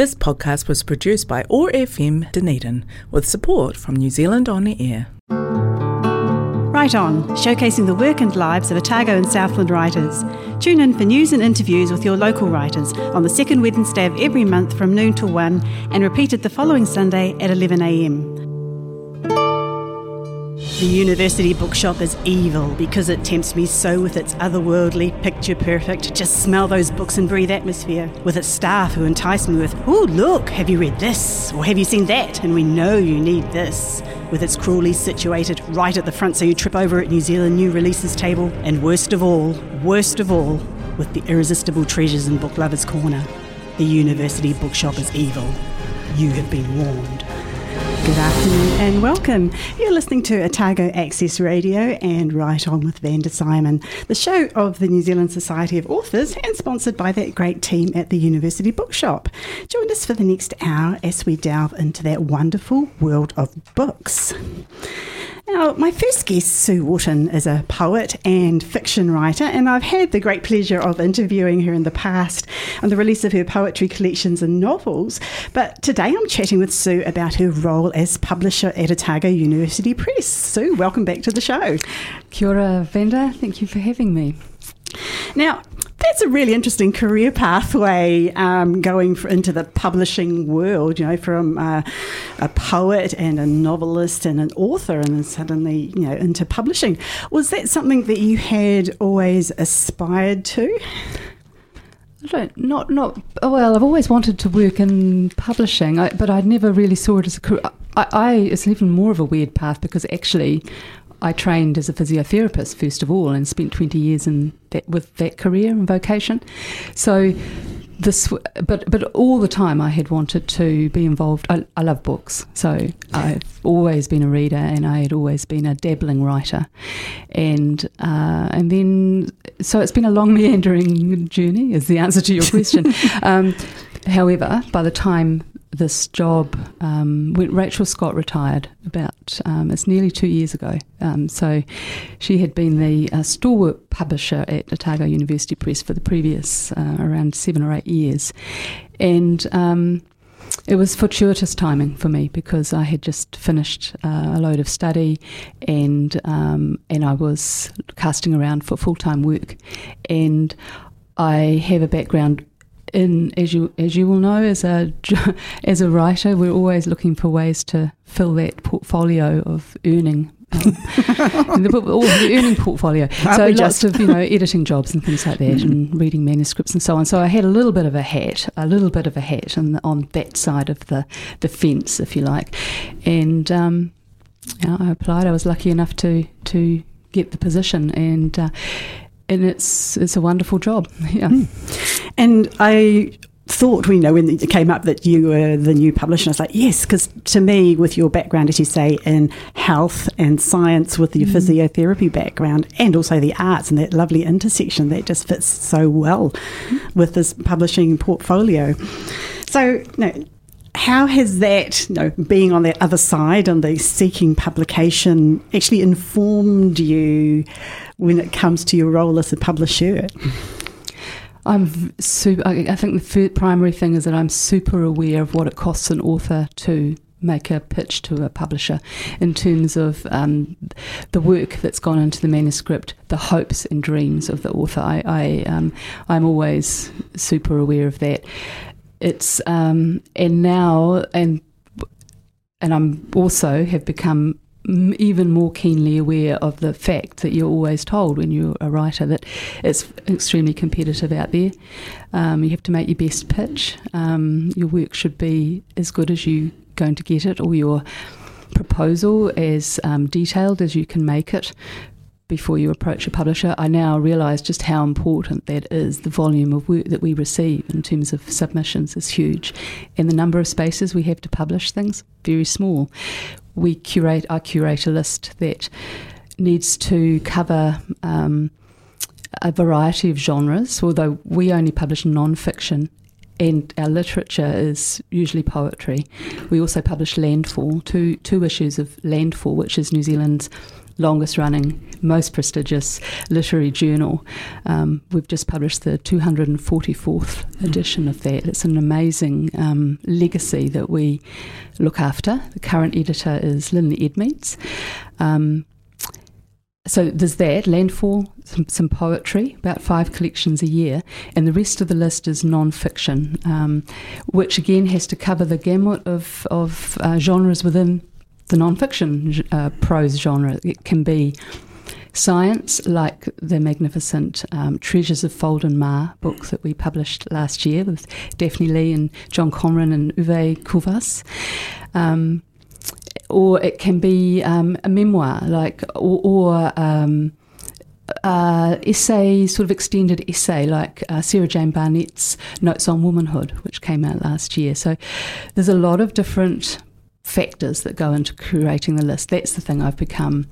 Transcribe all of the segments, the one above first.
This podcast was produced by OAR FM Dunedin with support from New Zealand On Air. Write On, showcasing the work and lives of Otago and Southland writers. Tune in for news and interviews with your local writers on the second Wednesday of every month from noon to 1 and repeated the following Sunday at 11am. The university bookshop is evil because it tempts me so with its otherworldly, picture perfect, just smell those books and breathe atmosphere. With its staff who entice me with, oh, look, have you read this? Or have you seen that? And we know you need this. With its cruelly situated right at the front so you trip over at New Zealand new releases table. And worst of all, worst of all, with the irresistible treasures in Book Lovers Corner. The university bookshop is evil. You have been warned. Good afternoon and welcome. You're listening to Otago Access Radio and Write On with Vanda Symon, the show of the New Zealand Society of Authors and sponsored by that great team at the University Bookshop. Join us for the next hour as we delve into that wonderful world of books. Now, my first guest, Sue Wharton, is a poet and fiction writer, and I've had the great pleasure of interviewing her in the past on the release of her poetry collections and novels. But today I'm chatting with Sue about her role as publisher at Otago University Press. Sue, welcome back to the show. Kia ora, Vanda. Thank you for having me. Now, that's a really interesting career pathway um, going for, into the publishing world, you know, from uh, a poet and a novelist and an author, and then suddenly, you know, into publishing. Was that something that you had always aspired to? I don't, not, not, well, I've always wanted to work in publishing, I, but I never really saw it as a career. I, I, it's even more of a weird path because actually I trained as a physiotherapist first of all and spent 20 years in that, with that career and vocation. So this, but but all the time I had wanted to be involved. I, I love books, so I've always been a reader, and I had always been a dabbling writer, and uh, and then so it's been a long meandering journey. Is the answer to your question. um, however, by the time this job um, when Rachel Scott retired about um, it's nearly two years ago. Um, so she had been the uh, stalwart publisher at Otago University Press for the previous uh, around seven or eight years, and. Um, it was fortuitous timing for me because I had just finished uh, a load of study, and um, and I was casting around for full time work, and I have a background in as you as you will know as a as a writer, we're always looking for ways to fill that portfolio of earning. Um, the, the, earning portfolio. Aren't so lots just? of you know editing jobs and things like that, mm. and reading manuscripts and so on. So I had a little bit of a hat, a little bit of a hat, on, on that side of the the fence, if you like. And um, yeah, I applied. I was lucky enough to to get the position, and uh, and it's it's a wonderful job. Yeah, mm. and I thought we you know when it came up that you were the new publisher. I was like, yes, because to me, with your background, as you say, in health and science, with your mm. physiotherapy background, and also the arts and that lovely intersection, that just fits so well mm. with this publishing portfolio. So, no, how has that, you know, being on the other side, on the seeking publication, actually informed you when it comes to your role as a publisher? I'm super. I think the primary thing is that I'm super aware of what it costs an author to make a pitch to a publisher in terms of um, the work that's gone into the manuscript, the hopes and dreams of the author. I, I um, I'm always super aware of that. It's um, and now and and I'm also have become even more keenly aware of the fact that you're always told when you're a writer that it's extremely competitive out there. Um, you have to make your best pitch. Um, your work should be as good as you are going to get it, or your proposal as um, detailed as you can make it before you approach a publisher. I now realise just how important that is. The volume of work that we receive in terms of submissions is huge, and the number of spaces we have to publish things very small. We curate, I curate a list that needs to cover. Um, a variety of genres, although we only publish non-fiction and our literature is usually poetry. We also publish Landfall, two two issues of Landfall, which is New Zealand's longest running, most prestigious literary journal. Um, we've just published the 244th edition of that. It's an amazing um, legacy that we look after. The current editor is Lynley Edmeades. Um, so there's that landfall, some, some, poetry, about five collections a year, and the rest of the list is non-fiction, um, which again has to cover the gamut of of uh, genres within the non-fiction uh, prose genre. It can be science, like the magnificent um, Treasures of Foulden Maar book that we published last year with Daphne Lee and John Conran and Uwe Kaulfuss. Um, or it can be um, a memoir, like or, or uh, essay, sort of extended essay, like uh, Sarah Jane Barnett's Notes on Womanhood, which came out last year. So there's a lot of different factors that go into curating the list. That's the thing I've become.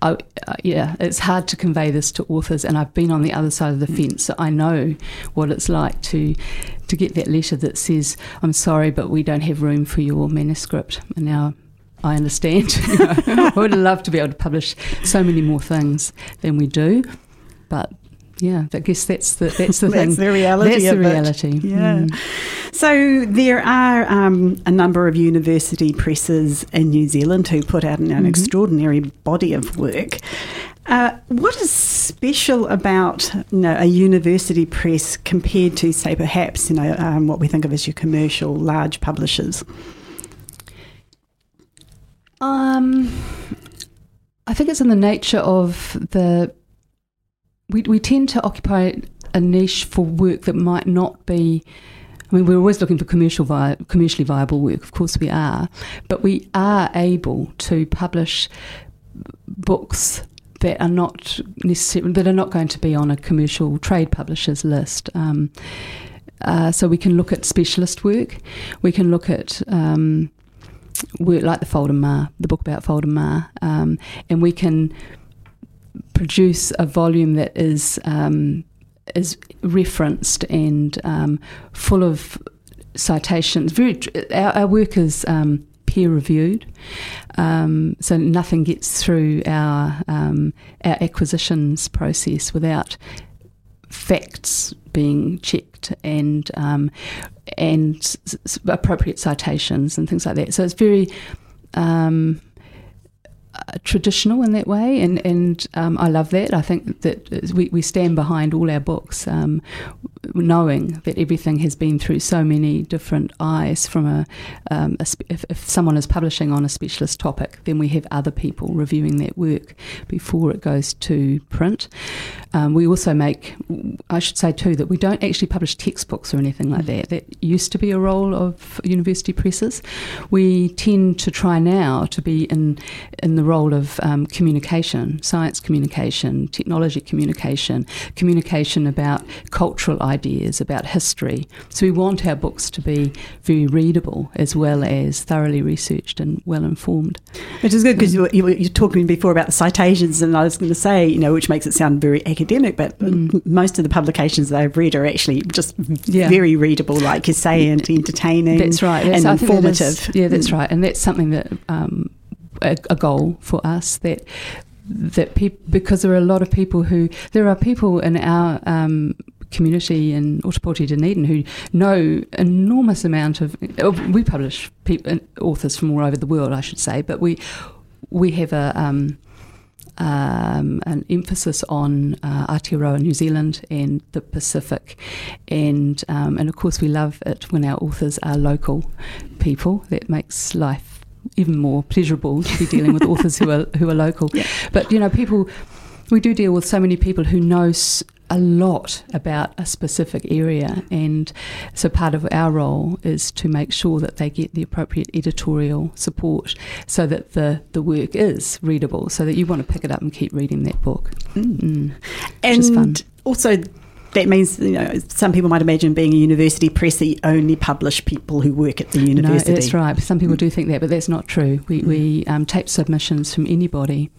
I, uh, yeah, it's hard to convey this to authors, and I've been on the other side of the fence, so I know what it's like to to get that letter that says, "I'm sorry, but we don't have room for your manuscript." And now I understand. I would love to be able to publish so many more things than we do, but yeah, I guess that's the that's the that's thing. the reality. That's the reality. It. Yeah. Mm. So there are um, a number of university presses in New Zealand who put out an, an mm-hmm. extraordinary body of work. Uh, what is special about you know, a university press compared to, say, perhaps you know um, what we think of as your commercial large publishers? Um, I think it's in the nature of the we, we tend to occupy a niche for work that might not be. I mean, we're always looking for commercial vi- commercially viable work. Of course, we are, but we are able to publish books that are not necessarily that are not going to be on a commercial trade publishers list. Um, uh, so we can look at specialist work. We can look at um, work like the Foulden Maar, the book about Foulden Maar, um, and we can produce a volume that is um, is referenced and um, full of citations. Very, our, our work is um, peer reviewed, um, so nothing gets through our um, our acquisitions process without facts being checked and um, and appropriate citations and things like that. So it's very um, uh, traditional in that way, and and um, I love that. I think that we, we stand behind all our books, um, knowing that everything has been through so many different eyes. From a, um, a if, if, someone is publishing on a specialist topic, then we have other people reviewing that work before it goes to print. Um, we also make, I should say too, that we don't actually publish textbooks or anything like that. That used to be a role of university presses. We tend to try now to be in in the the role of um, communication, science communication, technology communication, communication about cultural ideas, about history. So we want our books to be very readable as well as thoroughly researched and well informed. Which is good because you, you, were talking before about the citations, and I was going to say, you know, which makes it sound very academic, but mm. most of the publications that I've read are actually just yeah. very readable, like you say, and entertaining. That's right. That's, and informative. That is, yeah, that's mm. right. And that's something that um, a, a goal for us that that people because there are a lot of people who there are people in our um, community in Ōtepoti Dunedin who know enormous amount of uh, we publish people, authors from all over the world I should say but we we have a um, um, an emphasis on uh, Aotearoa New Zealand and the Pacific. And um, and of course we love it when our authors are local people. That makes life even more pleasurable to be dealing with authors who are who are local. Yeah. But you know, people we do deal with so many people who know a lot about a specific area, and so part of our role is to make sure that they get the appropriate editorial support, so that the the work is readable, so that you want to pick it up and keep reading that book. Mm. Mm, and also that means you know some people might imagine being a university press that you only publish people who work at the university. No, that's right. Some people do think that, but that's not true. We, mm. we um, tape submissions from anybody.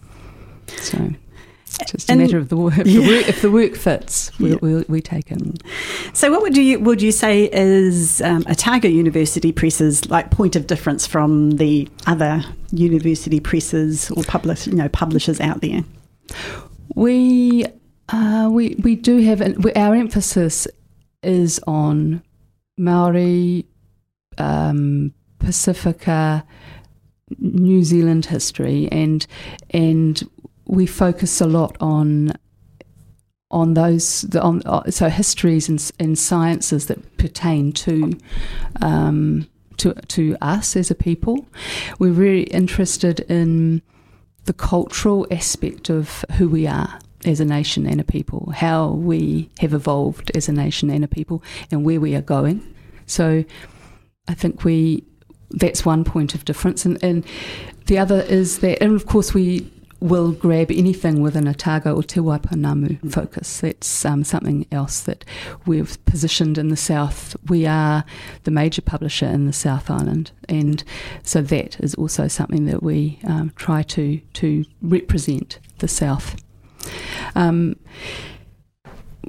So. just a and, matter of the work. If, yeah. the work if the work fits, we, yeah. we, we, take it. So, what would you would you say is um, Otago University Press's like point of difference from the other university presses or publish you know publishers out there? We uh, we we do have our emphasis is on Maori, um, Pacifica, New Zealand history, and and we focus a lot on on those on uh, so histories and, and sciences that pertain to um, to to us as a people. We're really interested in the cultural aspect of who we are as a nation and a people, how we have evolved as a nation and a people, and where we are going. So, I think we that's one point of difference, and, and the other is that, and of course we will grab anything within Otago or Te Waipounamu mm. focus. That's um, something else that we've positioned in the South. We are the major publisher in the South Island, and so that is also something that we um, try to, to represent the South. Um,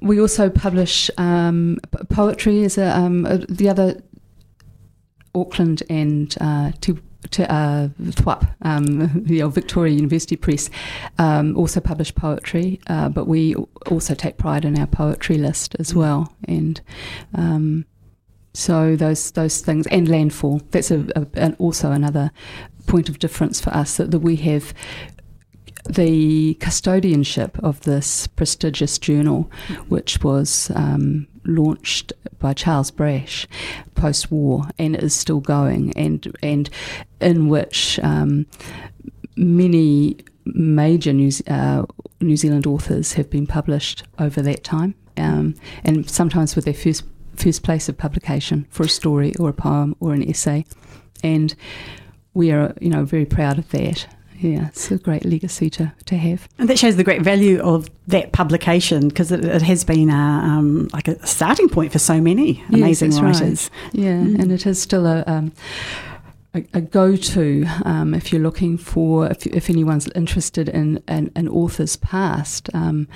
we also publish um, poetry as a, um, the other Auckland and uh, Te to, uh, um, the old Victoria University Press, um, also publish poetry, uh, but we also take pride in our poetry list as well. And um, so those those things and landfall. That's a, a, also another point of difference for us that, that we have the custodianship of this prestigious journal, which was um, launched by Charles Brasch post war and is still going, and and in which um, many major New, uh, New Zealand authors have been published over that time, um, and sometimes with their first first place of publication for a story or a poem or an essay, and we are you know very proud of that yeah, it's a great legacy to, to have. And that shows the great value of that publication because it, it, has been a, um, like a starting point for so many amazing yes, writers. Right. Yeah, mm. and it is still a, um, a, a go-to um, if you're looking for if, if anyone's interested in an, an author's past um,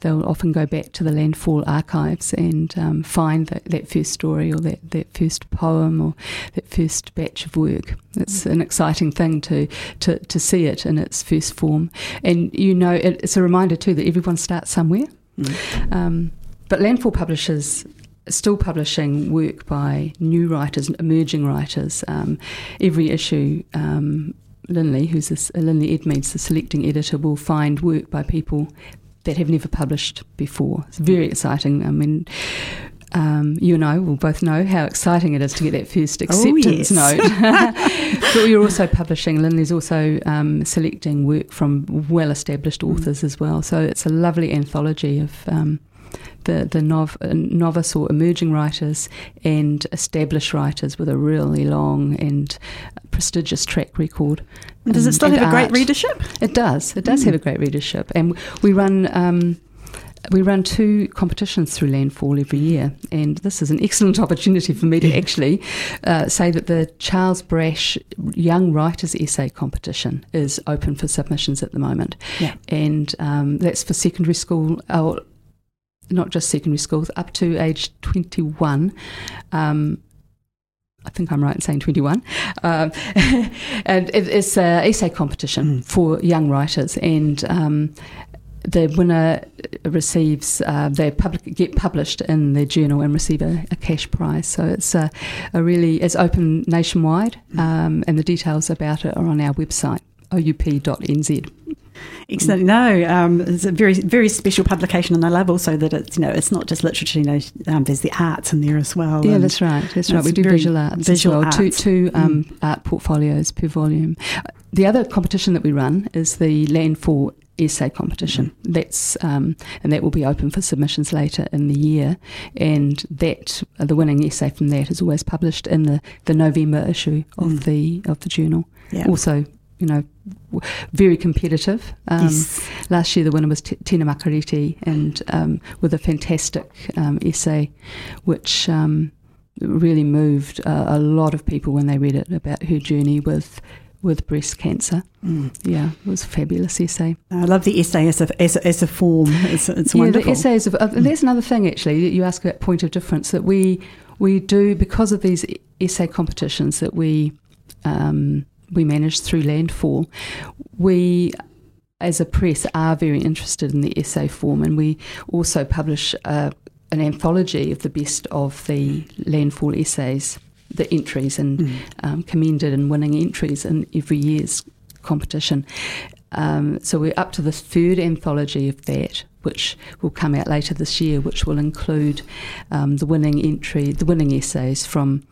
they'll often go back to the landfall archives and um, find that, that first story or that, that first poem or that first batch of work. It's an exciting thing to, to, to see it in its first form. And you know it, it's a reminder too that everyone starts somewhere. Mm. but landfall publishers still publishing work by new writers, emerging writers. Um, every issue, um, Lynley, who's this, uh, Lynley Edmeades, the selecting editor, will find work by people that have never published before. It's very exciting. I mean, um, you and I will both know how exciting it is to get that first oh, acceptance oh, yes. note. but we're also publishing, Lynley's also um, selecting work from well established mm. authors as well. So it's a lovely anthology of um, the the nov, novice or emerging writers and established writers with a really long and prestigious track record. And does it still have art. a great readership? It does. It does mm. have a great readership, and we run. Um, we run two competitions through Landfall every year, and this is an excellent opportunity for me to actually uh, say that the Charles Brasch Young Writers Essay Competition is open for submissions at the moment. Yeah. And um, that's for secondary school, uh, not just secondary schools, up to age 21. Um, I think I'm right in saying 21. Um, and it's an essay competition mm. for young writers, and um, the winner receives uh, they public, get published in their journal and receive a, a cash prize. So it's a, a, really it's open nationwide, mm. um, and the details about it are on our website oup.nz. Excellent. No, um, it's a very very special publication, and I love also that it's you know it's not just literature. You know, um, there's the arts in there as well. Yeah, that's right. That's right. We do visual arts visual as well. Arts. Two two um, mm. art portfolios per volume. The other competition that we run is the Landfall essay competition. Mm. That's um, and that will be open for submissions later in the year. And that uh, the winning essay from that is always published in the, the November issue of mm. the of the journal. Yeah. Also you know, very competitive. Um, yes. Last year, the winner was T- Tina Makereti, and um, with a fantastic um, essay, which um, really moved uh, a lot of people when they read it about her journey with with breast cancer. Mm. Yeah, it was a fabulous essay. I love the essay as a, as a, as a form. It's, it's yeah, wonderful. the essays. Of, uh, There's another thing actually. You ask about point of difference that we we do because of these essay competitions that we um, we manage through Landfall. We as a press are very interested in the essay form, and we also publish uh, an anthology of the best of the Landfall essays, the entries, and Mm. um, commended and winning entries in every year's competition. Um, so we're up to the third anthology of that, which will come out later this year, which will include um, the winning entry, the winning essays from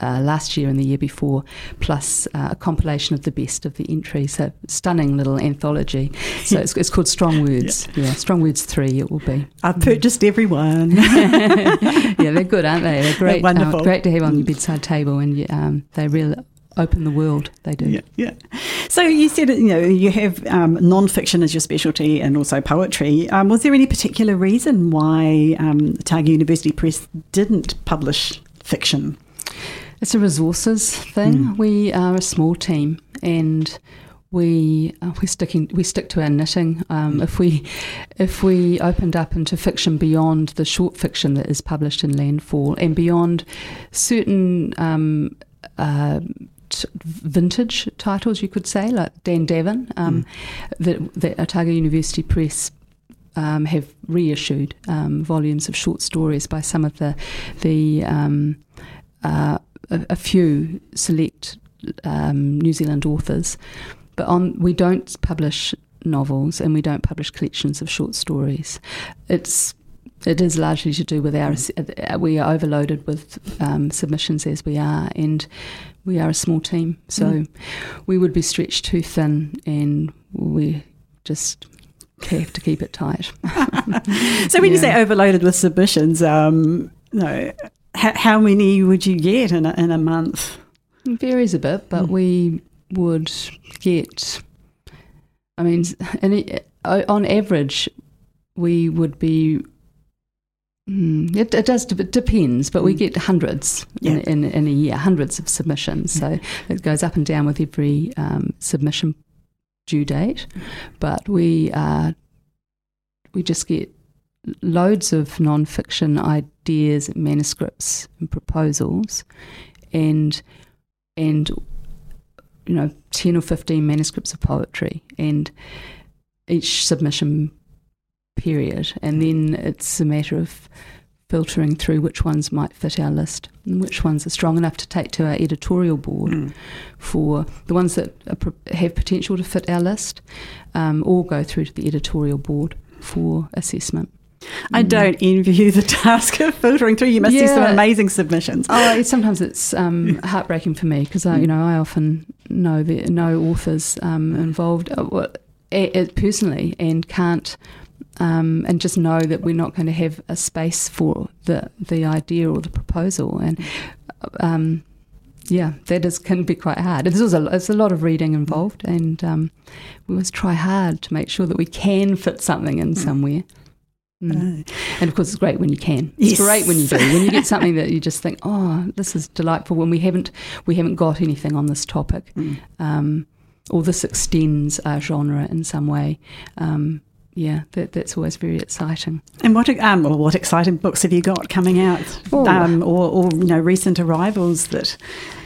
uh, last year and the year before, plus uh, a compilation of the best of the entries. So stunning little anthology. So it's, it's called Strong Words. Yeah. Strong Words Three. It will be. I've purchased every one. yeah, they're good, aren't they? They're great. um, wonderful. great to have on your bedside table, and um, they really open the world. They do. Yeah, yeah. So you said you know you have um, non-fiction as your specialty and also poetry. Um, was there any particular reason why um, Otago University Press didn't publish fiction? It's a resources thing. Mm. We are a small team, and we uh, we sticking we stick to our knitting. Um, if we if we opened up into fiction beyond the short fiction that is published in Landfall, and beyond certain um, uh, t- vintage titles, you could say, like Dan Davin, um, that that Otago University Press um, have reissued um, volumes of short stories by some of the the um, uh, a, a few select um, New Zealand authors, but on we don't publish novels and we don't publish collections of short stories. It's it is largely to do with our we are overloaded with um, submissions as we are, and we are a small team, so Mm. we would be stretched too thin, and we just have to keep it tight. So when you say overloaded with submissions, um, no, how, how many would you get in a, in a month? It varies a bit, but Mm. we would get. I mean, it, on average, we would be. Mm, it, it does it depends, but we Mm. get hundreds Yeah. in, in, in a year, hundreds of submissions. So it goes up and down with every um, submission due date. But we uh, we just get loads of non-fiction ideas, manuscripts, and proposals, and and you know ten or fifteen manuscripts of poetry, and each submission period, and then it's a matter of filtering through which ones might fit our list and which ones are strong enough to take to our editorial board Mm. for the ones that are, have potential to fit our list, um, all go through to the editorial board for assessment. I Mm. don't envy you the task of filtering through. You must see some amazing submissions. Oh, sometimes it's um, heartbreaking for me because I, you know, I often know the know authors um, involved uh, personally and can't. Um, and just know that we're not going to have a space for the the idea or the proposal, and um, yeah, that is can be quite hard. There's also there's a lot of reading involved, and um, we must try hard to make sure that we can fit something in somewhere. Mm. Uh, And of course, it's great when you can. Yes. It's great when you do. When you get something that you just think, "Oh, this is delightful." When we haven't, we haven't got anything on this topic, Mm. um, or this extends our genre in some way. Um, yeah, that, that's always very exciting. And what um, well, what exciting books have you got coming out, um, or, or you know recent arrivals that?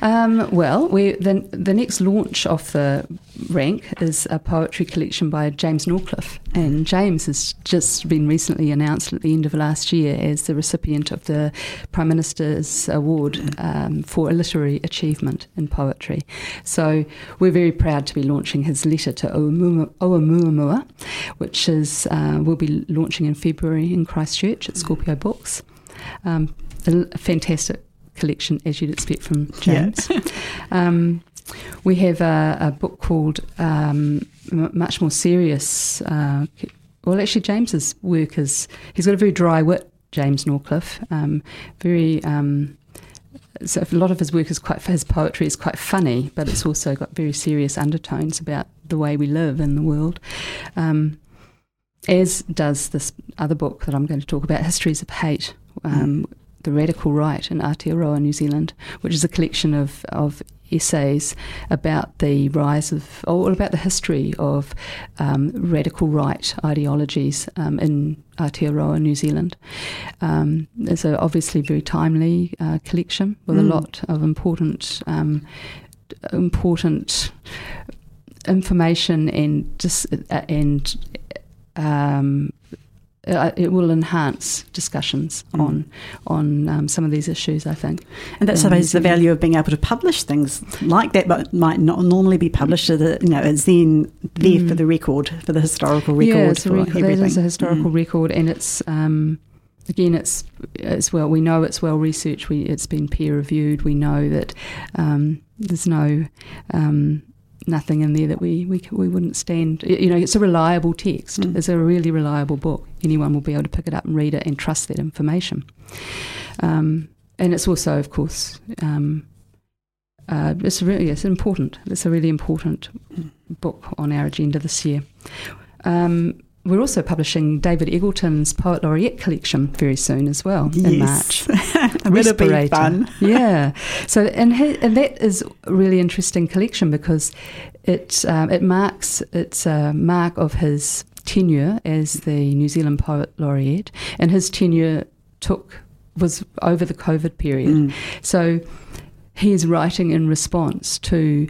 Um, well, we the, the next launch of the rank is a poetry collection by James Norcliffe, and James has just been recently announced at the end of last year as the recipient of the Prime Minister's Award um, for a literary achievement in poetry. So we're very proud to be launching his letter to Oumuamua, which is uh, we'll be launching in February in Christchurch at Scorpio Books. Um, a fantastic collection, as you'd expect from Yeah. James. um, we have a, a book called um, M- much more serious. Uh, well, actually, James's work is he's got a very dry wit. James Norcliffe, um, very. Um, so a lot of his work is quite his poetry is quite funny, but it's also got very serious undertones about the way we live in the world. Um, as does this other book that I'm going to talk about, Histories of Hate, um, The Radical Right in Aotearoa, New Zealand, which is a collection of, of essays about the rise of, or about the history of um, radical right ideologies um, in Aotearoa, New Zealand. Um, it's a obviously very timely uh, collection with mm. a lot of important, um, important information and dis- uh, and um, uh, it will enhance discussions mm. on on um, some of these issues. I think, and that's um, the value of being able to publish things like that, but might not normally be published. The, you know, it's then there mm. for the record, for the historical record. Yeah, it's a is a historical mm. record, and it's. Um, again, it's it's well. We know it's well researched. We it's been peer reviewed. We know that um, there's no um, nothing in there that we, we, we wouldn't stand. You know, it's a reliable text. Mm. It's a really reliable book. Anyone will be able to pick it up and read it and trust that information. Um, and it's also, of course, um, uh, it's really it's important. It's a really important mm. book on our agenda this year. Um, we're also publishing David Eggleton's Poet Laureate collection very soon as well yes. in March. It'll be fun. yeah. So and he, and that is a really interesting collection because it um, it marks it's a mark of his tenure as the New Zealand Poet Laureate, and his tenure took was over the COVID period. Mm. So he is writing in response to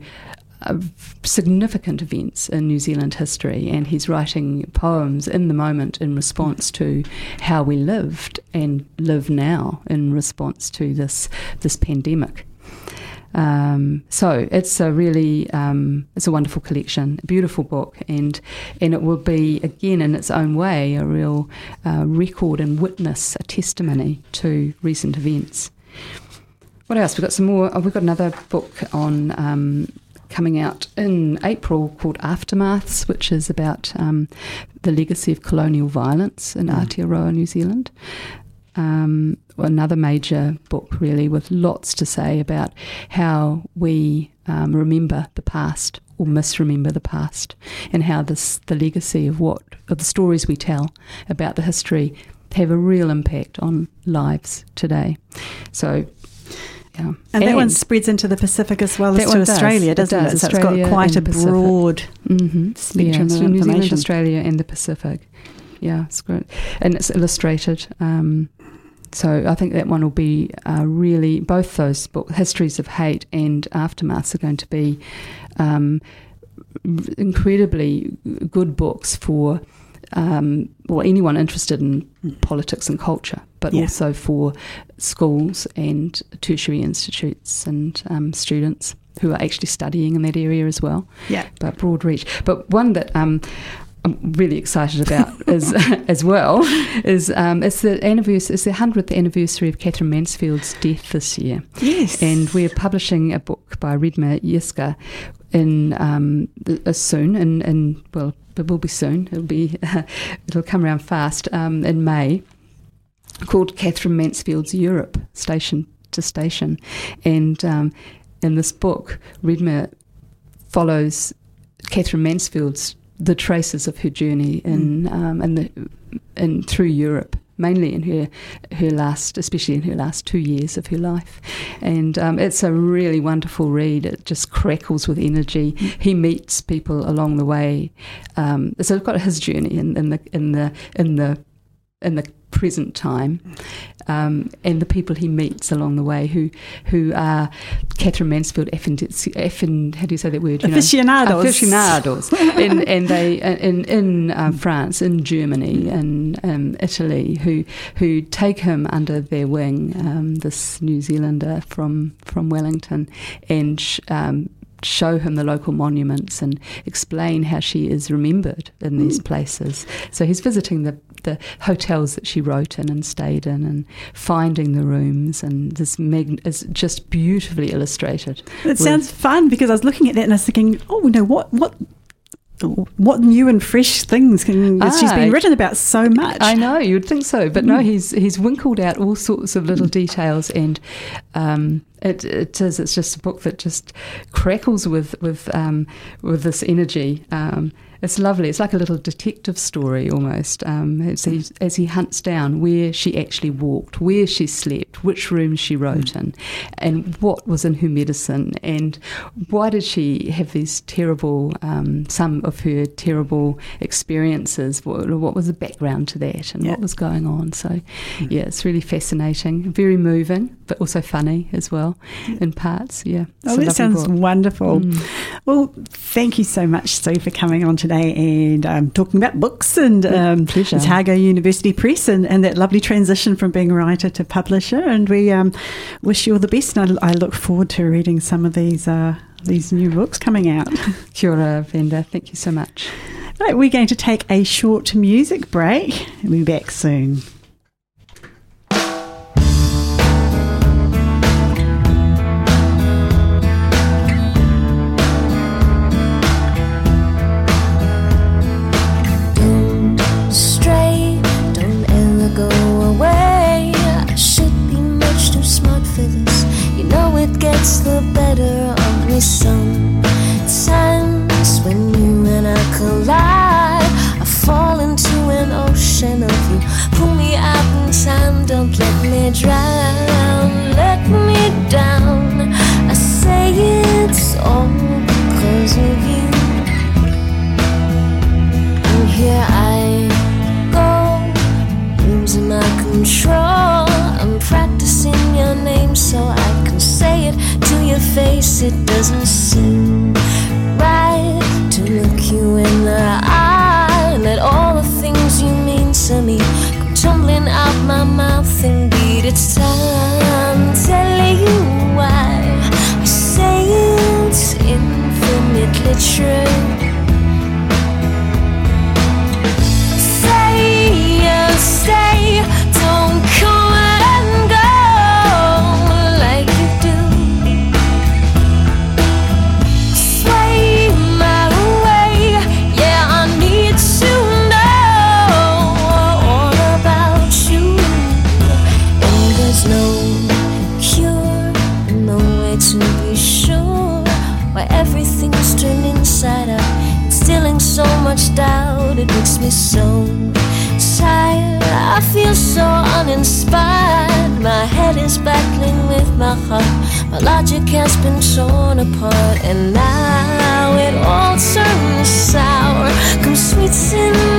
significant events in New Zealand history, and he's writing poems in the moment in response to how we lived and live now in response to this this pandemic. Um, so it's a really um, it's a wonderful collection, a beautiful book, and and it will be again in its own way a real uh, record and witness, a testimony to recent events. What else? We've got some more. Oh, we've got another book on um, coming out in April called Aftermaths, which is about um, the legacy of colonial violence in mm. Aotearoa, New Zealand. Um, another major book, really, with lots to say about how we um, remember the past or misremember the past, and how this the legacy of what of the stories we tell about the history have a real impact on lives today. So yeah. And, and, that one spreads into the Pacific as well as to Australia, does. doesn't it? Does. it? So Australia it's got quite a broad mm-hmm. spectrum yeah, of New Zealand, Australia, and the Pacific. Yeah, it's great. And it's illustrated. Um, so I think that one will be uh, really, both those books, Histories of Hate and Aftermaths, are going to be um, incredibly good books for um, or anyone interested in politics and culture, but yeah. also for schools and tertiary institutes and um, students who are actually studying in that area as well. Yeah, but broad reach. But one that um, I'm really excited about as as well is um, it's the anniversary, it's the hundredth anniversary of Katherine Mansfield's death this year. Yes, and we're publishing a book by Redmer Yska in um, soon, and in, in well it will be soon. It'll be it'll come around fast um, in May. Called Katherine Mansfield's Europe Station to Station, and um, in this book, Redmer follows Katherine Mansfield's the traces of her journey in mm. um, in the in through Europe mainly in her her last, especially in her last two years of her life. And um, it's a really wonderful read. It just crackles with energy. He meets people along the way. Um, so it's got his journey in, in the in the in the in the present time, um, and the people he meets along the way who who are Katherine Mansfield effin, how do you say that word? You aficionados, know, aficionados, and, and they in in uh, France, in Germany, and um, Italy, who who take him under their wing. Um, this New Zealander from from Wellington, and um, show him the local monuments and explain how she is remembered in these mm. places. So he's visiting the, the hotels that she wrote in and stayed in and finding the rooms and this meg- is just beautifully illustrated. It sounds fun because I was looking at that and I was thinking, oh, you know, what, what what new and fresh things can, ah, she's been written about so much. I know you'd think so, but no, he's he's winkled out all sorts of little details and Um, it, it is. It's just a book that just crackles with with um, with this energy. Um, it's lovely. It's like a little detective story almost. Um, as, he, as he hunts down where she actually walked, where she slept, which rooms she wrote mm. in, and what was in her medicine, and why did she have these terrible, um, some of her terrible experiences. What, what, was the background to that, and yeah. what was going on? So, mm. yeah, it's really fascinating, very moving, but also funny as well in parts. Yeah. Oh, that sounds book. wonderful. Mm. Well, thank you so much, Sue, for coming on today and um, talking about books and um, Otago University Press and, and that lovely transition from being a writer to publisher. And we um, wish you all the best. And I, I, look forward to reading some of these uh, these new books coming out. Kia ora, Vanda. Thank you so much. Right, we're going to take a short music break. We'll be back soon. brighter, only sometimes when you and I collide, I fall into an ocean of you. Pull me out in time, don't let me drown, let me down. I say it's all because of you. And here I go, losing my control. face, it doesn't seem right to look you in the eye. Let all the things you mean to me come tumbling out my mouth. Indeed, it's time to tell you why I say it's infinitely true. Logic has been torn apart, and now it all turns sour. Come sweet sin.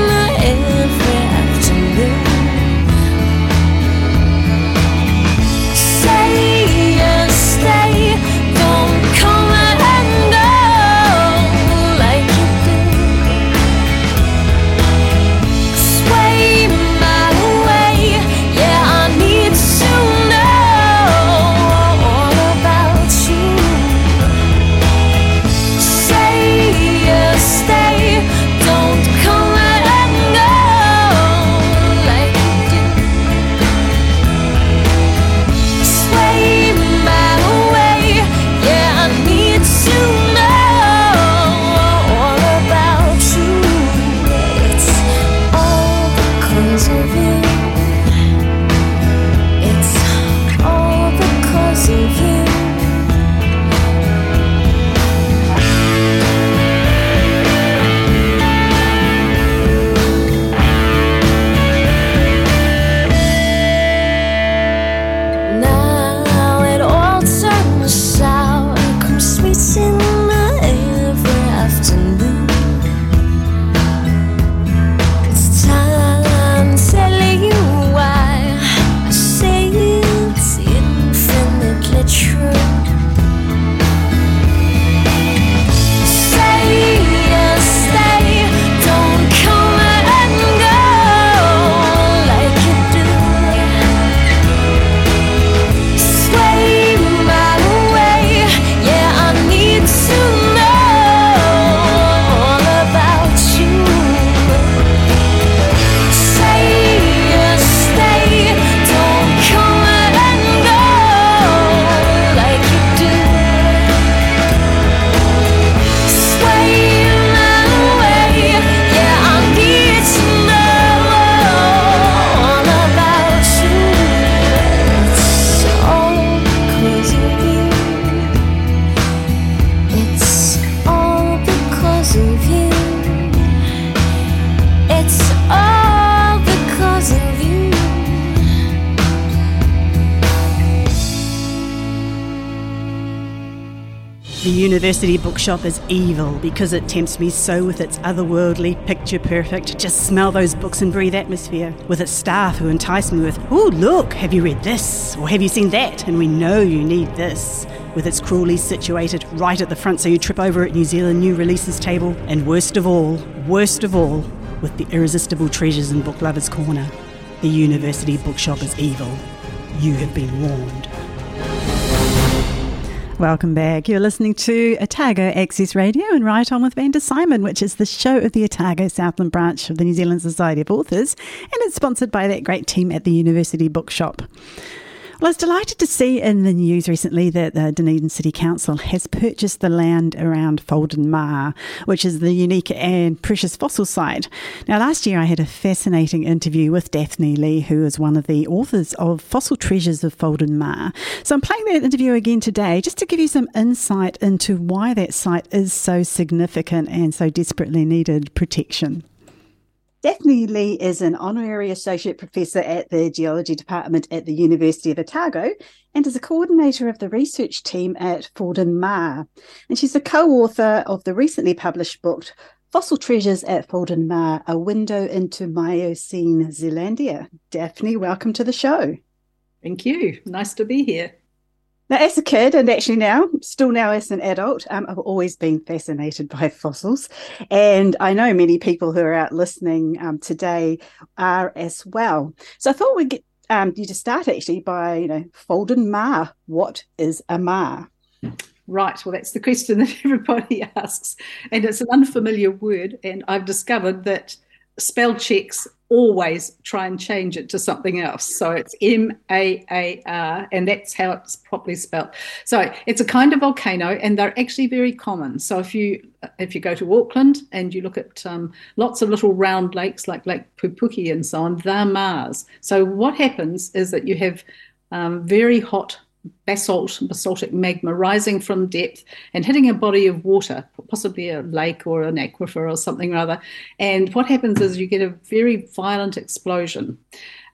The university bookshop is evil because it tempts me so with its otherworldly, picture perfect, just smell those books and breathe atmosphere. With its staff who entice me with, oh, look, have you read this? Or have you seen that? And we know you need this. With its cruelly situated right at the front so you trip over at New Zealand new releases table. And worst of all, worst of all, with the irresistible treasures in Book Lovers Corner. The university bookshop is evil. You have been warned. Welcome back. You're listening to Otago Access Radio and Write On with Vanda Symon, which is the show of the Otago Southland branch of the New Zealand Society of Authors, and it's sponsored by that great team at the University Bookshop. Well, I was delighted to see in the news recently that the Dunedin City Council has purchased the land around Foulden Maar, which is the unique and precious fossil site. Now, last year I had a fascinating interview with Daphne Lee, who is one of the authors of Fossil Treasures of Foulden Maar. So I'm playing that interview again today just to give you some insight into why that site is so significant and so desperately needed protection. Daphne Lee is an honorary associate professor at the geology department at the University of Otago and is a coordinator of the research team at Foulden Maar. And she's a co author of the recently published book, Fossil Treasures at Foulden Maar A Window into Miocene Zealandia. Daphne, welcome to the show. Thank you. Nice to be here. Now, as a kid, and actually now, still now as an adult, um, I've always been fascinated by fossils. And I know many people who are out listening um, today are as well. So I thought we'd get um, you to start actually by, you know, Foulden Maar. What is a maar? Right. Well, that's the question that everybody asks. And it's an unfamiliar word. And I've discovered that spell checks always try and change it to something else. So it's M A A R, and that's how it's properly spelled. So it's a kind of volcano, and they're actually very common. So if you if you go to Auckland and you look at um, lots of little round lakes like Lake Pupuke and so on, they're maars. So what happens is that you have um, very hot basalt, basaltic magma rising from depth and hitting a body of water, possibly a lake or an aquifer or something or other. And what happens is you get a very violent explosion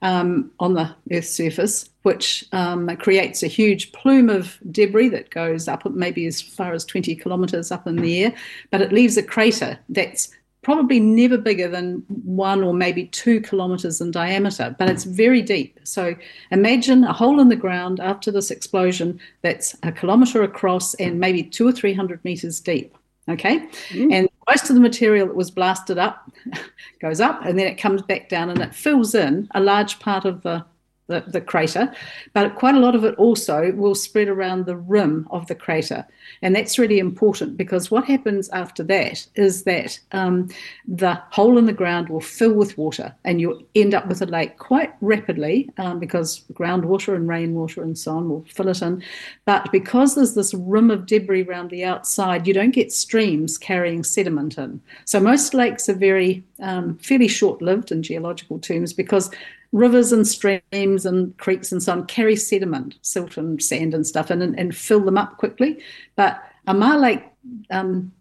um, on the Earth's surface, which um, creates a huge plume of debris that goes up maybe as far as 20 kilometres up in the air, but it leaves a crater that's probably never bigger than one or maybe two kilometers in diameter, but it's very deep. So imagine a hole in the ground after this explosion that's a kilometer across and maybe two or three hundred meters deep. Okay. Mm. And most of the material that was blasted up goes up and then it comes back down and it fills in a large part of the the, the crater, but quite a lot of it also will spread around the rim of the crater. And that's really important because what happens after that is that um, the hole in the ground will fill with water and you'll end up with a lake quite rapidly um, because groundwater and rainwater and so on will fill it in. But because there's this rim of debris around the outside, you don't get streams carrying sediment in. So most lakes are very um, fairly short lived in geological terms because rivers and streams and creeks and so on carry sediment, silt and sand and stuff, and, and fill them up quickly. But a maar lake um,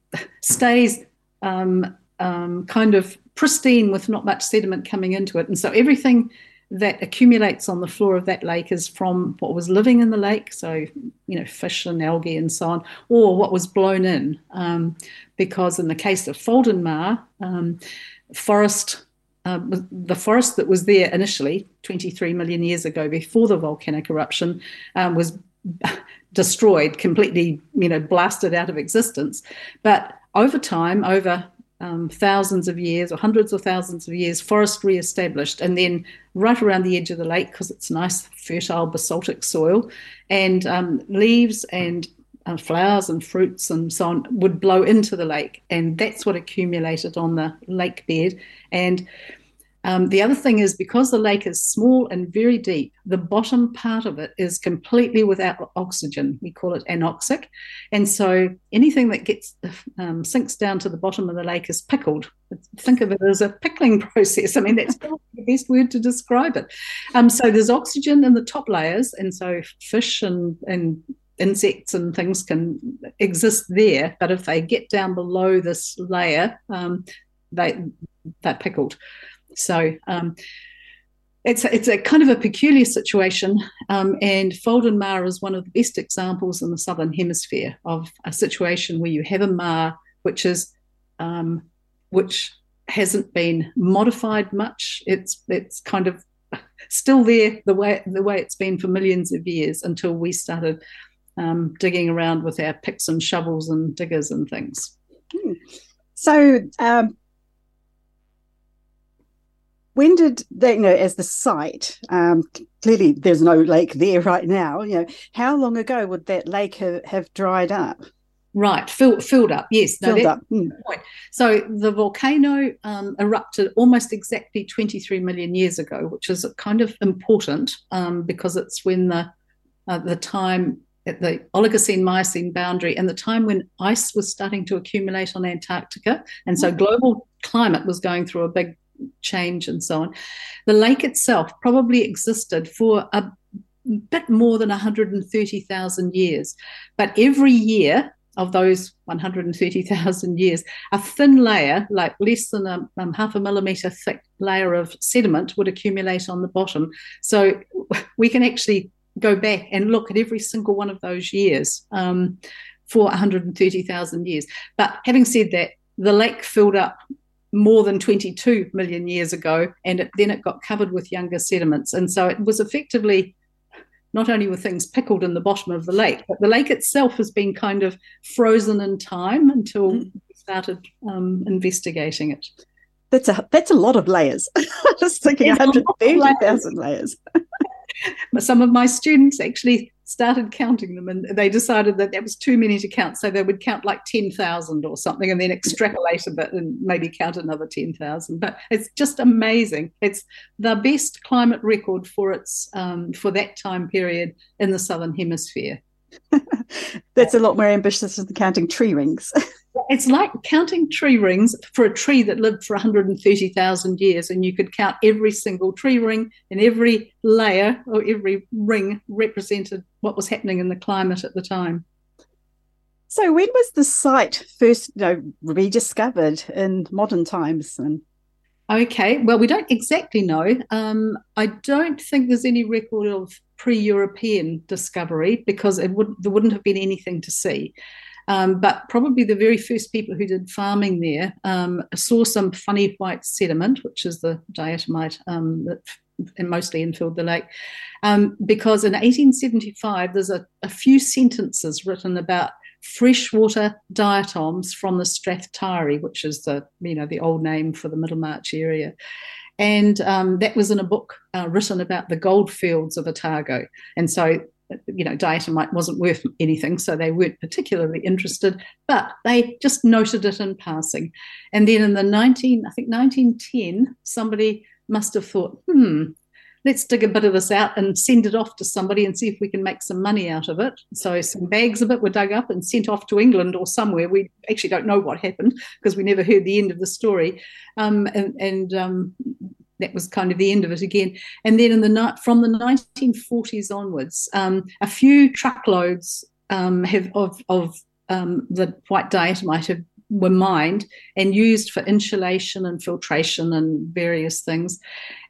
stays um, um, kind of pristine with not much sediment coming into it. And so everything that accumulates on the floor of that lake is from what was living in the lake, so you know fish and algae and so on, or what was blown in. Um, because in the case of Foulden Maar, um, forest uh, the forest that was there initially 23 million years ago before the volcanic eruption um, was destroyed completely you know blasted out of existence. But over time over um, thousands of years or hundreds of thousands of years forest re-established and then right around the edge of the lake because it's nice fertile basaltic soil and um, leaves and uh, flowers and fruits and so on would blow into the lake, and that's what accumulated on the lake bed. And um, the other thing is because the lake is small and very deep, the bottom part of it is completely without oxygen. We call it anoxic, and so anything that gets um, sinks down to the bottom of the lake is pickled. Think of it as a pickling process. I mean, that's the best word to describe it. Um, so there's oxygen in the top layers, and so fish and and insects and things can exist there, but if they get down below this layer, um, they they're pickled. So um, it's a, it's a kind of a peculiar situation, um, and Foulden Maar is one of the best examples in the southern hemisphere of a situation where you have a maar which is um, which hasn't been modified much. It's it's kind of still there the way the way it's been for millions of years until we started um, digging around with our picks and shovels and diggers and things. Hmm. So, um, when did they, you know, as the site, um, clearly there's no lake there right now, you know, how long ago would that lake have, have dried up? Right, filled, filled up. Yes, filled up. Mm. Point. So the volcano um, erupted almost exactly 23 million years ago, which is kind of important um, because it's when the uh, the time at the Oligocene Miocene boundary and the time when ice was starting to accumulate on Antarctica, and so mm. global climate was going through a big change and so on. The lake itself probably existed for a bit more than 130,000 years, but every year of those 130,000 years, a thin layer, like less than a um, half a millimeter thick layer of sediment, would accumulate on the bottom. So we can actually go back and look at every single one of those years um, for 130,000 years. But having said that, the lake filled up more than 22 million years ago, and it, then it got covered with younger sediments. And so it was effectively not only were things pickled in the bottom of the lake, but the lake itself has been kind of frozen in time until mm. we started um, investigating it. That's a that's a lot of layers. Just thinking 130,000 layers. Some of my students actually started counting them and they decided that that was too many to count. So they would count like 10,000 or something and then extrapolate a bit and maybe count another 10,000. But it's just amazing. It's the best climate record for its um, for that time period in the southern hemisphere. That's a lot more ambitious than counting tree rings. it's like counting tree rings for a tree that lived for 130,000 years, and you could count every single tree ring and every layer or every ring represented what was happening in the climate at the time. So, when was the site first you know, rediscovered in modern times? And Okay, well, we don't exactly know. Um, I don't think there's any record of pre-European discovery because it would there wouldn't have been anything to see. Um, but probably the very first people who did farming there um, saw some funny white sediment, which is the diatomite um, that mostly infilled the lake. Um, because in 1875, there's a, a, few sentences written about freshwater diatoms from the Strath Taieri, which is the you know the old name for the Middlemarch area. And um, that was in a book uh, written about the gold fields of Otago. And so you know, diatomite wasn't worth anything, so they weren't particularly interested, but they just noted it in passing. And then in the 19, I think 1910, somebody must have thought, hmm, let's dig a bit of this out and send it off to somebody and see if we can make some money out of it. So some bags of it were dug up and sent off to England or somewhere. We actually don't know what happened because we never heard the end of the story. Um, and, and um, that was kind of the end of it again. And then in the from the 1940s onwards, um, a few truckloads um, have of of um, the white diatomite have were mined and used for insulation and filtration and various things.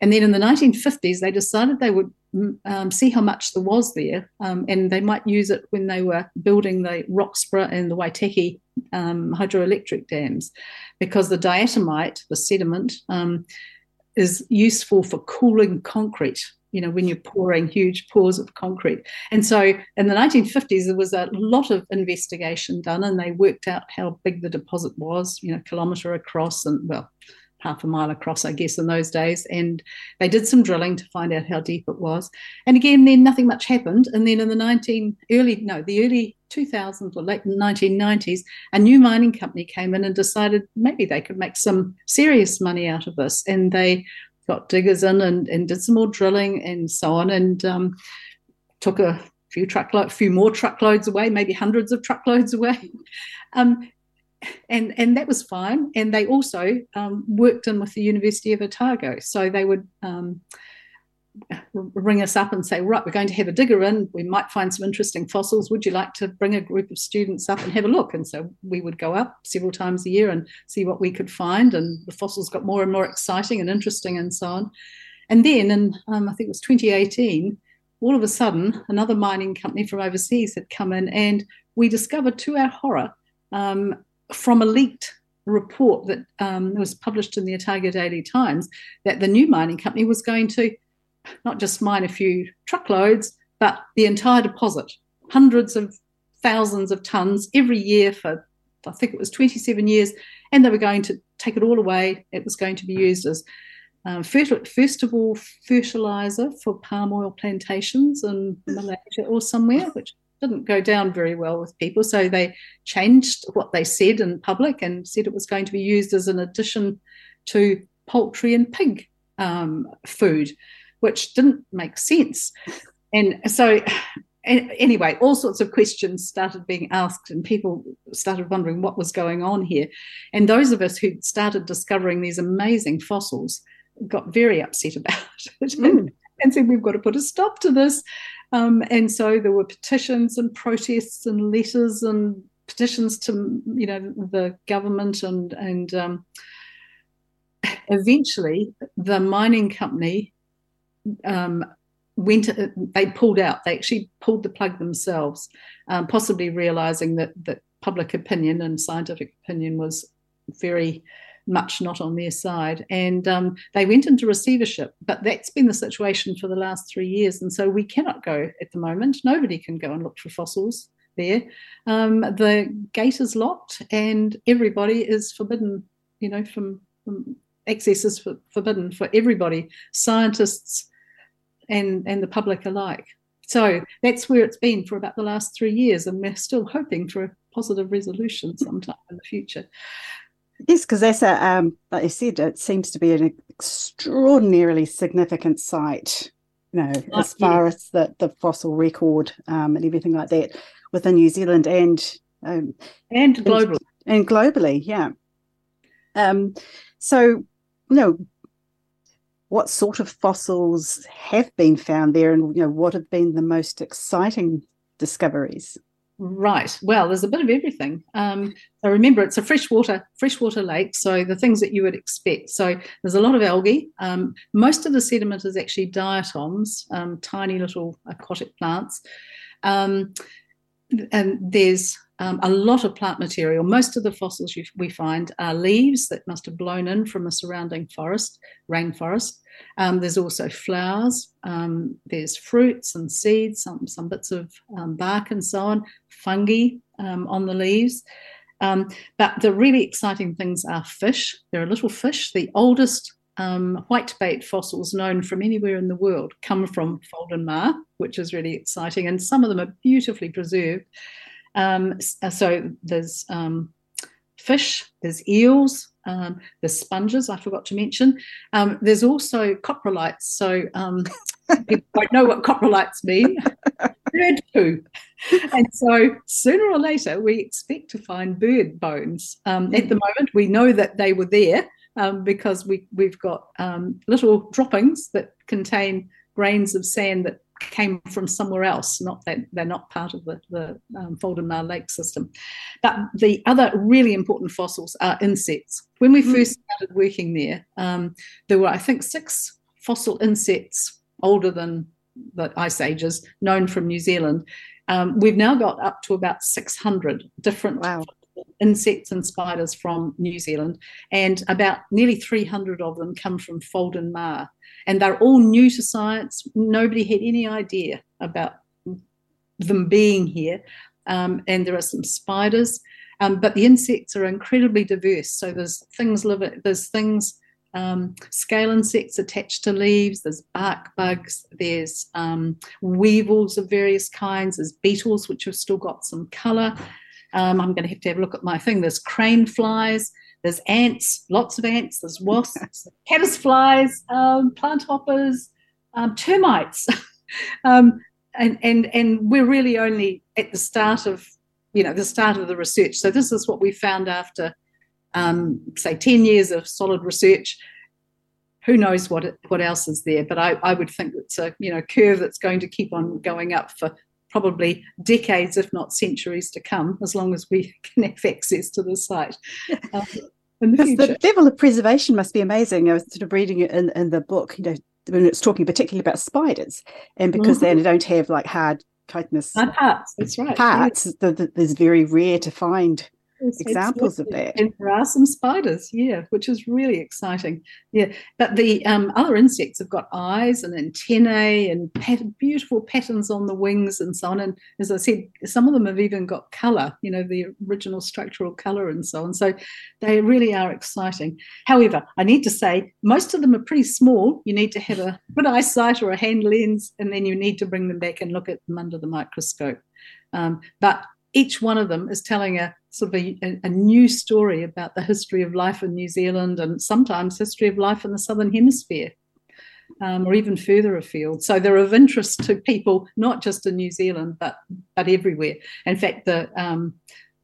And then in the 1950s, they decided they would mm, um, see how much there was there, um, and they might use it when they were building the Roxburgh and the Waitaki um, hydroelectric dams, because the diatomite, the sediment, is useful for cooling concrete you know when you're pouring huge pours of concrete. And so in the 1950s there was a lot of investigation done and they worked out how big the deposit was you know kilometre across and well half a mile across i guess in those days and they did some drilling to find out how deep it was and again then nothing much happened and then in the 19 early no the early 2000s or late 1990s, a new mining company came in and decided maybe they could make some serious money out of this. And they got diggers in and, and did some more drilling and so on and um, took a few truckload, few more truckloads away, maybe hundreds of truckloads away. Um, and and that was fine. And they also um, worked in with the University of Otago, so they would um, ring us up and say, right, we're going to have a digger in. We might find some interesting fossils. Would you like to bring a group of students up and have a look? And so we would go up several times a year and see what we could find. And the fossils got more and more exciting and interesting and so on. And then in, um, I think it was 2018, all of a sudden, another mining company from overseas had come in, and we discovered to our horror um, from a leaked report that um, was published in the Otago Daily Times that the new mining company was going to not just mine a few truckloads, but the entire deposit, hundreds of thousands of tons every year for, I think it was 27 years, and they were going to take it all away. It was going to be used as um, first of all fertilizer for palm oil plantations in Malaysia or somewhere, which didn't go down very well with people. So they changed what they said in public and said it was going to be used as an addition to poultry and pig um, food, which didn't make sense. And so, anyway, all sorts of questions started being asked, and people started wondering what was going on here. And those of us who started discovering these amazing fossils got very upset about it mm. and said, We've got to put a stop to this. Um, and so there were petitions and protests and letters and petitions to you know the government and and um, eventually the mining company um, went they pulled out. They actually pulled the plug themselves um, possibly realizing that that public opinion and scientific opinion was very much not on their side. And um, they went into receivership, but that's been the situation for the last three years. And so we cannot go at the moment. Nobody can go and look for fossils there. Um, the gate is locked, and everybody is forbidden, you know, from, from access is for, forbidden for everybody, scientists and, and the public alike. So that's where it's been for about the last three years, and we're still hoping for a positive resolution sometime in the future. Yes, because that's a, um, like you said, it seems to be an extraordinarily significant site, you know, oh, as far as the, the fossil record um, and everything like that within New Zealand and um, and globally. And, and globally, yeah. Um, so, you know, what sort of fossils have been found there, and you know, what have been the most exciting discoveries? Right. Well, there's a bit of everything. Um, so remember, it's a freshwater freshwater lake, so the things that you would expect. So there's a lot of algae. Um, most of the sediment is actually diatoms, um, tiny little aquatic plants, um, and there's um, a lot of plant material. Most of the fossils we find are leaves that must have blown in from a surrounding forest, rainforest. Um, there's also flowers, um, there's fruits and seeds, some, some bits of um, bark and so on, fungi um, on the leaves. Um, but the really exciting things are fish. There are little fish. The oldest um, whitebait fossils known from anywhere in the world come from Foulden Maar, which is really exciting. And some of them are beautifully preserved. So there's fish, there's eels, um, there's sponges, I forgot to mention. Um, there's also coprolites. So um, people don't know what coprolites mean. bird poo. And so sooner or later, we expect to find bird bones. Um, at the moment, we know that they were there um, because we, we've got um, little droppings that contain grains of sand that came from somewhere else, not that they're not part of the, the um, Lake system. But the other really important fossils are insects. When we mm. first started working there, um, there were, I think, six fossil insects older than the ice ages known from New Zealand. Um, we've now got up to about 600 different wow. insects and spiders from New Zealand, and about nearly 300 of them come from Foulden Maar and they're all new to science. Nobody had any idea about them being here. Um, and there are some spiders, um, but the insects are incredibly diverse. So there's things live, there's things, um, scale insects attached to leaves, there's bark bugs, there's um, weevils of various kinds, there's beetles which have still got some colour. Um, I'm going to have to have a look at my thing. There's crane flies, there's ants, lots of ants. There's wasps, caddisflies, um, plant hoppers, um, termites, um, and and and we're really only at the start of you know the start of the research. So this is what we found after um, say ten years of solid research. Who knows what what else is there? But I, I would think it's a you know curve that's going to keep on going up for probably decades, if not centuries, to come, as long as we can have access to the site. Um, the, the, level of preservation must be amazing. I was sort of reading it in, in the book, you know, when it's talking particularly about spiders, and because mm-hmm. they don't have like hard chitinous hard parts, that's right. Parts yes. the, the, is very rare to find examples of that. And there are some spiders, yeah, which is really exciting. Yeah, but the um, other insects have got eyes and antennae and pat- beautiful patterns on the wings and so on. And as I said, some of them have even got colour, you know, the original structural colour and so on. So they really are exciting. However, I need to say, most of them are pretty small. You need to have a good eyesight or a hand lens, and then you need to bring them back and look at them under the microscope. Um, but each one of them is telling a sort of a, a, new story about the history of life in New Zealand and sometimes history of life in the southern hemisphere. Um, or even further afield. So they're of interest to people not just in New Zealand but but everywhere. In fact, the um,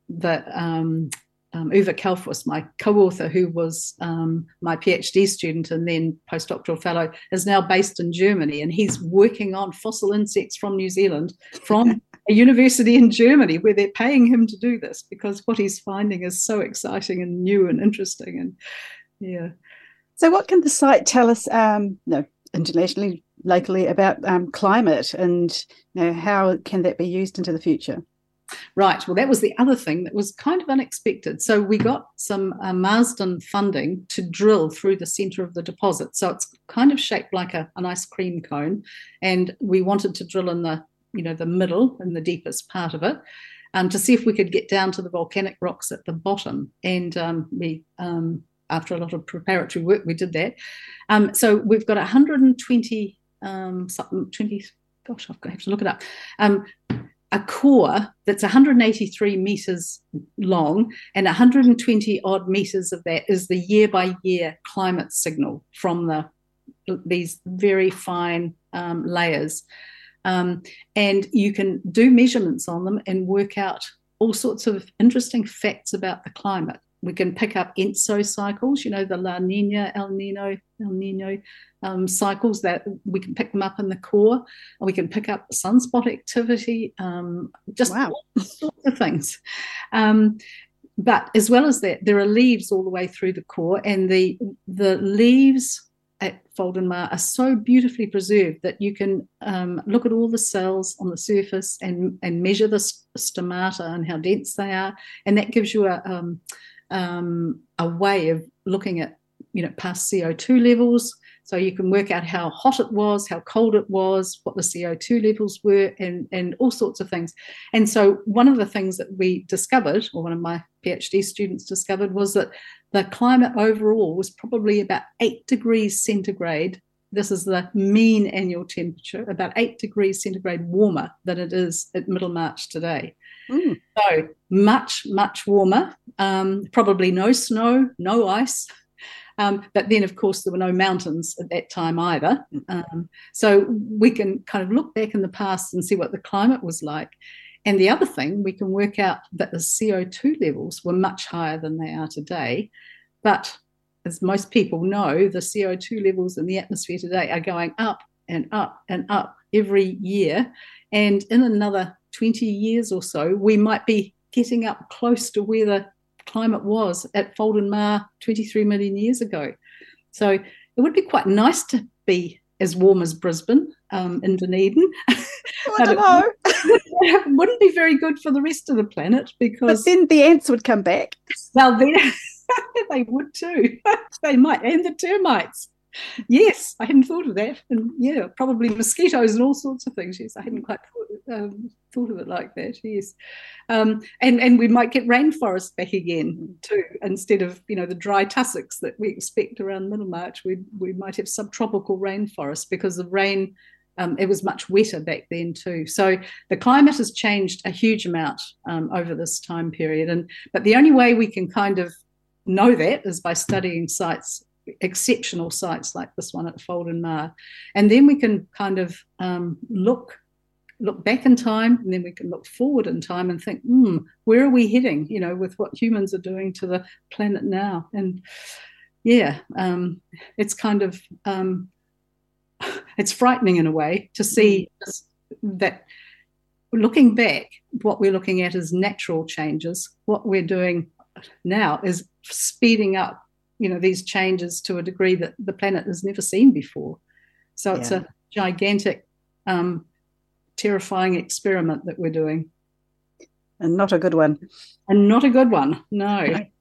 the um, um, Uwe Kaulfuss, my co-author, who was um, my PhD student and then postdoctoral fellow, is now based in Germany, and he's working on fossil insects from New Zealand from a university in Germany where they're paying him to do this because what he's finding is so exciting and new and interesting. And yeah. So, what can the site tell us, um, no, internationally, locally, about um, climate and you know, how can that be used into the future? Right. Well, that was the other thing that was kind of unexpected. So we got some uh, Marsden funding to drill through the centre of the deposit. So it's kind of shaped like a, an ice cream cone, and we wanted to drill in the you know, the middle and the deepest part of it, um, to see if we could get down to the volcanic rocks at the bottom. And um, we, um, after a lot of preparatory work, we did that. Um, so we've got 120, um, something, 20, gosh, I've got to have to look it up. Um, a core that's 183 meters long and 120 odd meters of that is the year by year climate signal from the these very fine um, layers um, and you can do measurements on them and work out all sorts of interesting facts about the climate. We can pick up ENSO cycles, you know, the La Nina, El Nino, El Nino um, cycles that we can pick them up in the core. And we can pick up sunspot activity, um, just wow. all sorts of things. Um, but as well as that, there are leaves all the way through the core, and the the leaves at Foulden Maar are so beautifully preserved that you can um, look at all the cells on the surface and, and measure the stomata and how dense they are. And that gives you a, um, um, a way of looking at, you know, past CO2 levels. So you can work out how hot it was, how cold it was, what the CO2 levels were, and, and all sorts of things. And so one of the things that we discovered, or one of my PhD students discovered, was that the climate overall was probably about eight degrees centigrade. This is the mean annual temperature, about eight degrees centigrade warmer than it is at Middlemarch today. Mm. So much, much warmer. Um, probably no snow, no ice. Um, but then, of course, there were no mountains at that time either. Um, so we can kind of look back in the past and see what the climate was like. And the other thing, we can work out that the CO2 levels were much higher than they are today. But as most people know, the CO2 levels in the atmosphere today are going up and up and up every year. And in another 20 years or so, we might be getting up close to where the climate was at Foulden Maar 23 million years ago. So it would be quite nice to be as warm as Brisbane um, in Dunedin. I don't know. it wouldn't be very good for the rest of the planet because. But then the ants would come back. Well, then they would too. they might, and the termites. Yes, I hadn't thought of that, and yeah, probably mosquitoes and all sorts of things. Yes, I hadn't quite thought, um, thought of it like that. Yes, um, and and we might get rainforests back again too, instead of you know the dry tussocks that we expect around Middlemarch. We we might have subtropical rainforests because the rain um, it was much wetter back then too. So the climate has changed a huge amount um, over this time period. And but the only way we can kind of know that is by studying sites, exceptional sites like this one at Foulden Maar, and then we can kind of um, look look back in time and then we can look forward in time and think hmm where are we heading you know with what humans are doing to the planet now and yeah um, it's kind of um, it's frightening in a way to see mm. that looking back, what we're looking at is natural changes. What we're doing now is speeding up, you know, these changes to a degree that the planet has never seen before. So it's Yeah. a gigantic, um, terrifying experiment that we're doing, And not a good one. and not a good one. No.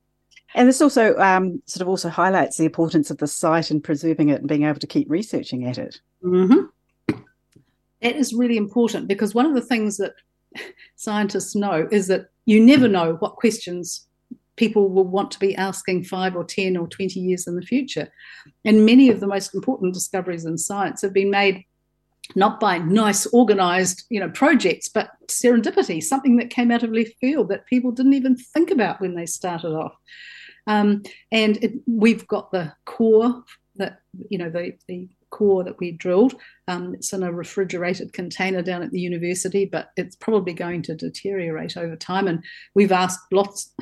And this also um, sort of also highlights the importance of the site and preserving it and being able to keep researching at it. hmm That is really important because one of the things that scientists know is that you never know what questions people will want to be asking five or 10 or 20 years in the future. And many of the most important discoveries in science have been made not by nice organized you know projects but serendipity something that came out of left field that people didn't even think about when they started off. Um, and it, we've got the core that you know the, the core that we drilled. Um, it's in a refrigerated container down at the university but it's probably going to deteriorate over time. And we've asked lots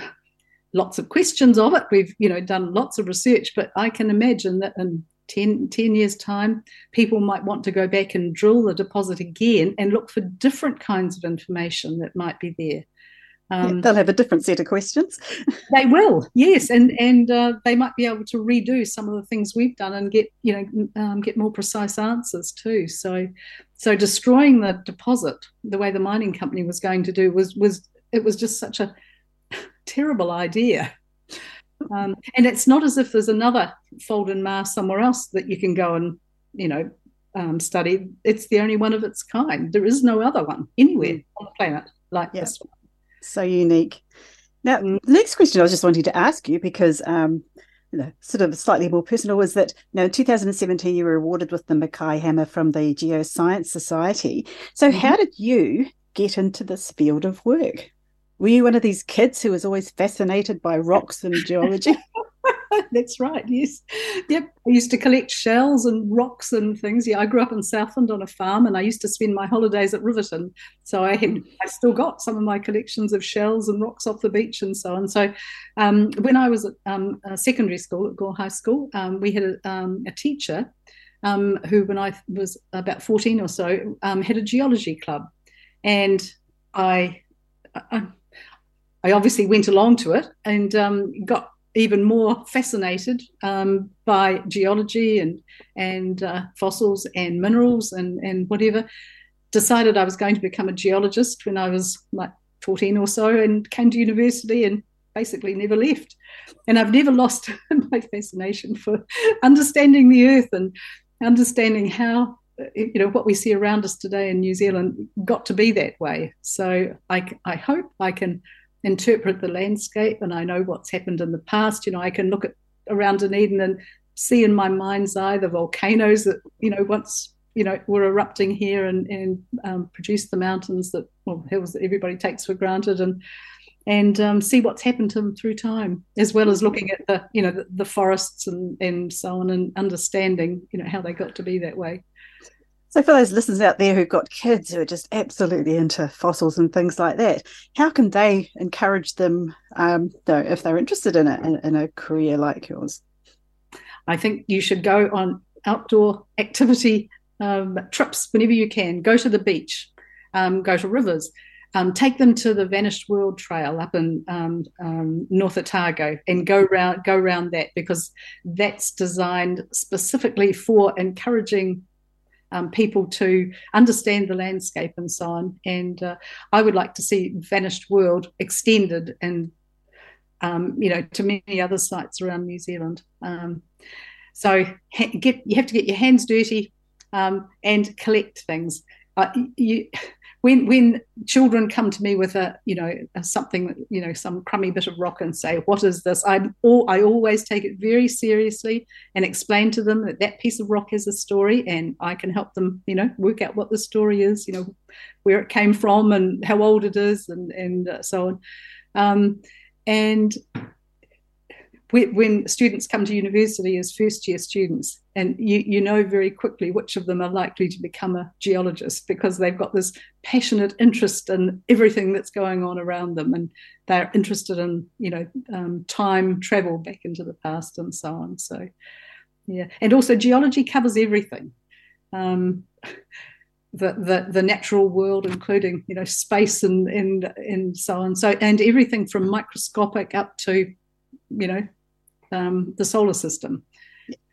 lots of questions of it. We've you know done lots of research but i can imagine that in 10, 10 years time people might want to go back and drill the deposit again and look for different kinds of information that might be there Yeah, um, they'll have a different set of questions. they will, yes, and and uh, they might be able to redo some of the things we've done and get you know um, get more precise answers too. So, so destroying the deposit the way the mining company was going to do was was it was just such a terrible idea. Um, and it's not as if there's another Foulden Maars somewhere else that you can go and you know um, study. It's the only one of its kind. There is no other one anywhere on the planet like Yeah. this one. So unique. Now, Mm. the next question I was just wanting to ask you because, um, you know, sort of slightly more personal was that, you know, in 2017 you were awarded with the McKay Hammer from the Geoscience Society. So, Mm-hmm. how did you get into this field of work? Were you one of these kids who was always fascinated by rocks and geology? That's right. Yes. Yep. I used to collect shells and rocks and things. Yeah, I grew up in Southland on a farm, and I used to spend my holidays at Riverton. So I had, I still got some of my collections of shells and rocks off the beach and so on. So um, when I was at um, secondary school at Gore High School, um, we had a, um, a teacher um, who, when I was about fourteen or so, um, had a geology club, and I, I, I obviously went along to it and um, got even more fascinated um, by geology and and uh, fossils and minerals and and whatever. Decided I was going to become a geologist when I was like 14 or so, and came to university and basically never left. And I've never lost my fascination for understanding the earth and understanding how you know what we see around us today in New Zealand got to be that way. So I I hope I can interpret the landscape and I know what's happened in the past. You know, I can look at around Dunedin and see in my mind's eye the volcanoes that, you know, once, you know, were erupting here and, and um, produced the mountains that, well, hills that everybody takes for granted and and um, see what's happened to them through time, as well as looking at the, you know, the, the forests and, and so on and understanding, you know, how they got to be that way. So, for those listeners out there who've got kids who are just absolutely into fossils and things like that, how can they encourage them, um, though, if they're interested in it, in, in a career like yours? I think you should go on outdoor activity um, trips whenever you can. Go to the beach, um, go to rivers, um, take them to the Vanished World Trail up in um, um, North Otago, and go round go round that because that's designed specifically for encouraging. Um, people to understand the landscape and so on. And uh, I would like to see Vanished World extended and um, you know, to many other sites around New Zealand. Um, so ha- get you have to get your hands dirty um, and collect things. Uh, you, when when children come to me with a you know a, something you know some crummy bit of rock and say what is this? I all I always take it very seriously and explain to them that that piece of rock has a story and I can help them you know work out what the story is you know where it came from and how old it is and and uh, so on. Um, and when students come to university as first year students and you, you know very quickly which of them are likely to become a geologist because they've got this passionate interest in everything that's going on around them and they're interested in you know um, time travel back into the past and so on. So yeah. And also geology covers everything. Um, the, the the natural world, including you know space and and and so on. So and everything from microscopic up to you know um, the solar system.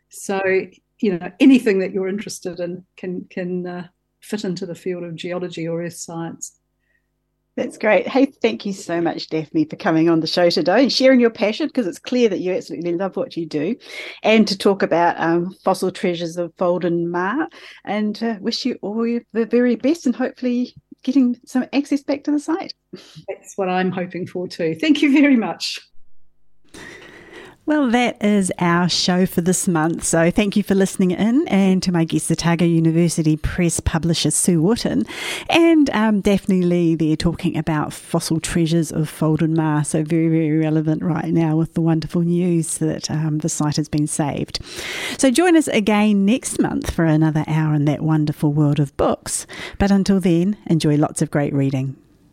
So you know anything that you're interested in can can uh, fit into the field of geology or earth science. That's great. Hey, thank you so much, Daphne, for coming on the show today and sharing your passion because it's clear that you absolutely love what you do, and to talk about um, fossil treasures of Foulden Maar. And uh, wish you all the very best and hopefully getting some access back to the site. That's what I'm hoping for too. Thank you very much. Well, that is our show for this month. So thank you for listening in and to my guest, Otago University Press publisher Sue Wootton and um, Daphne Lee They're talking about fossil treasures of Foulden Maar. So very, very relevant right now with the wonderful news that um, the site has been saved. So join us again next month for another hour in that wonderful world of books. But until then, enjoy lots of great reading.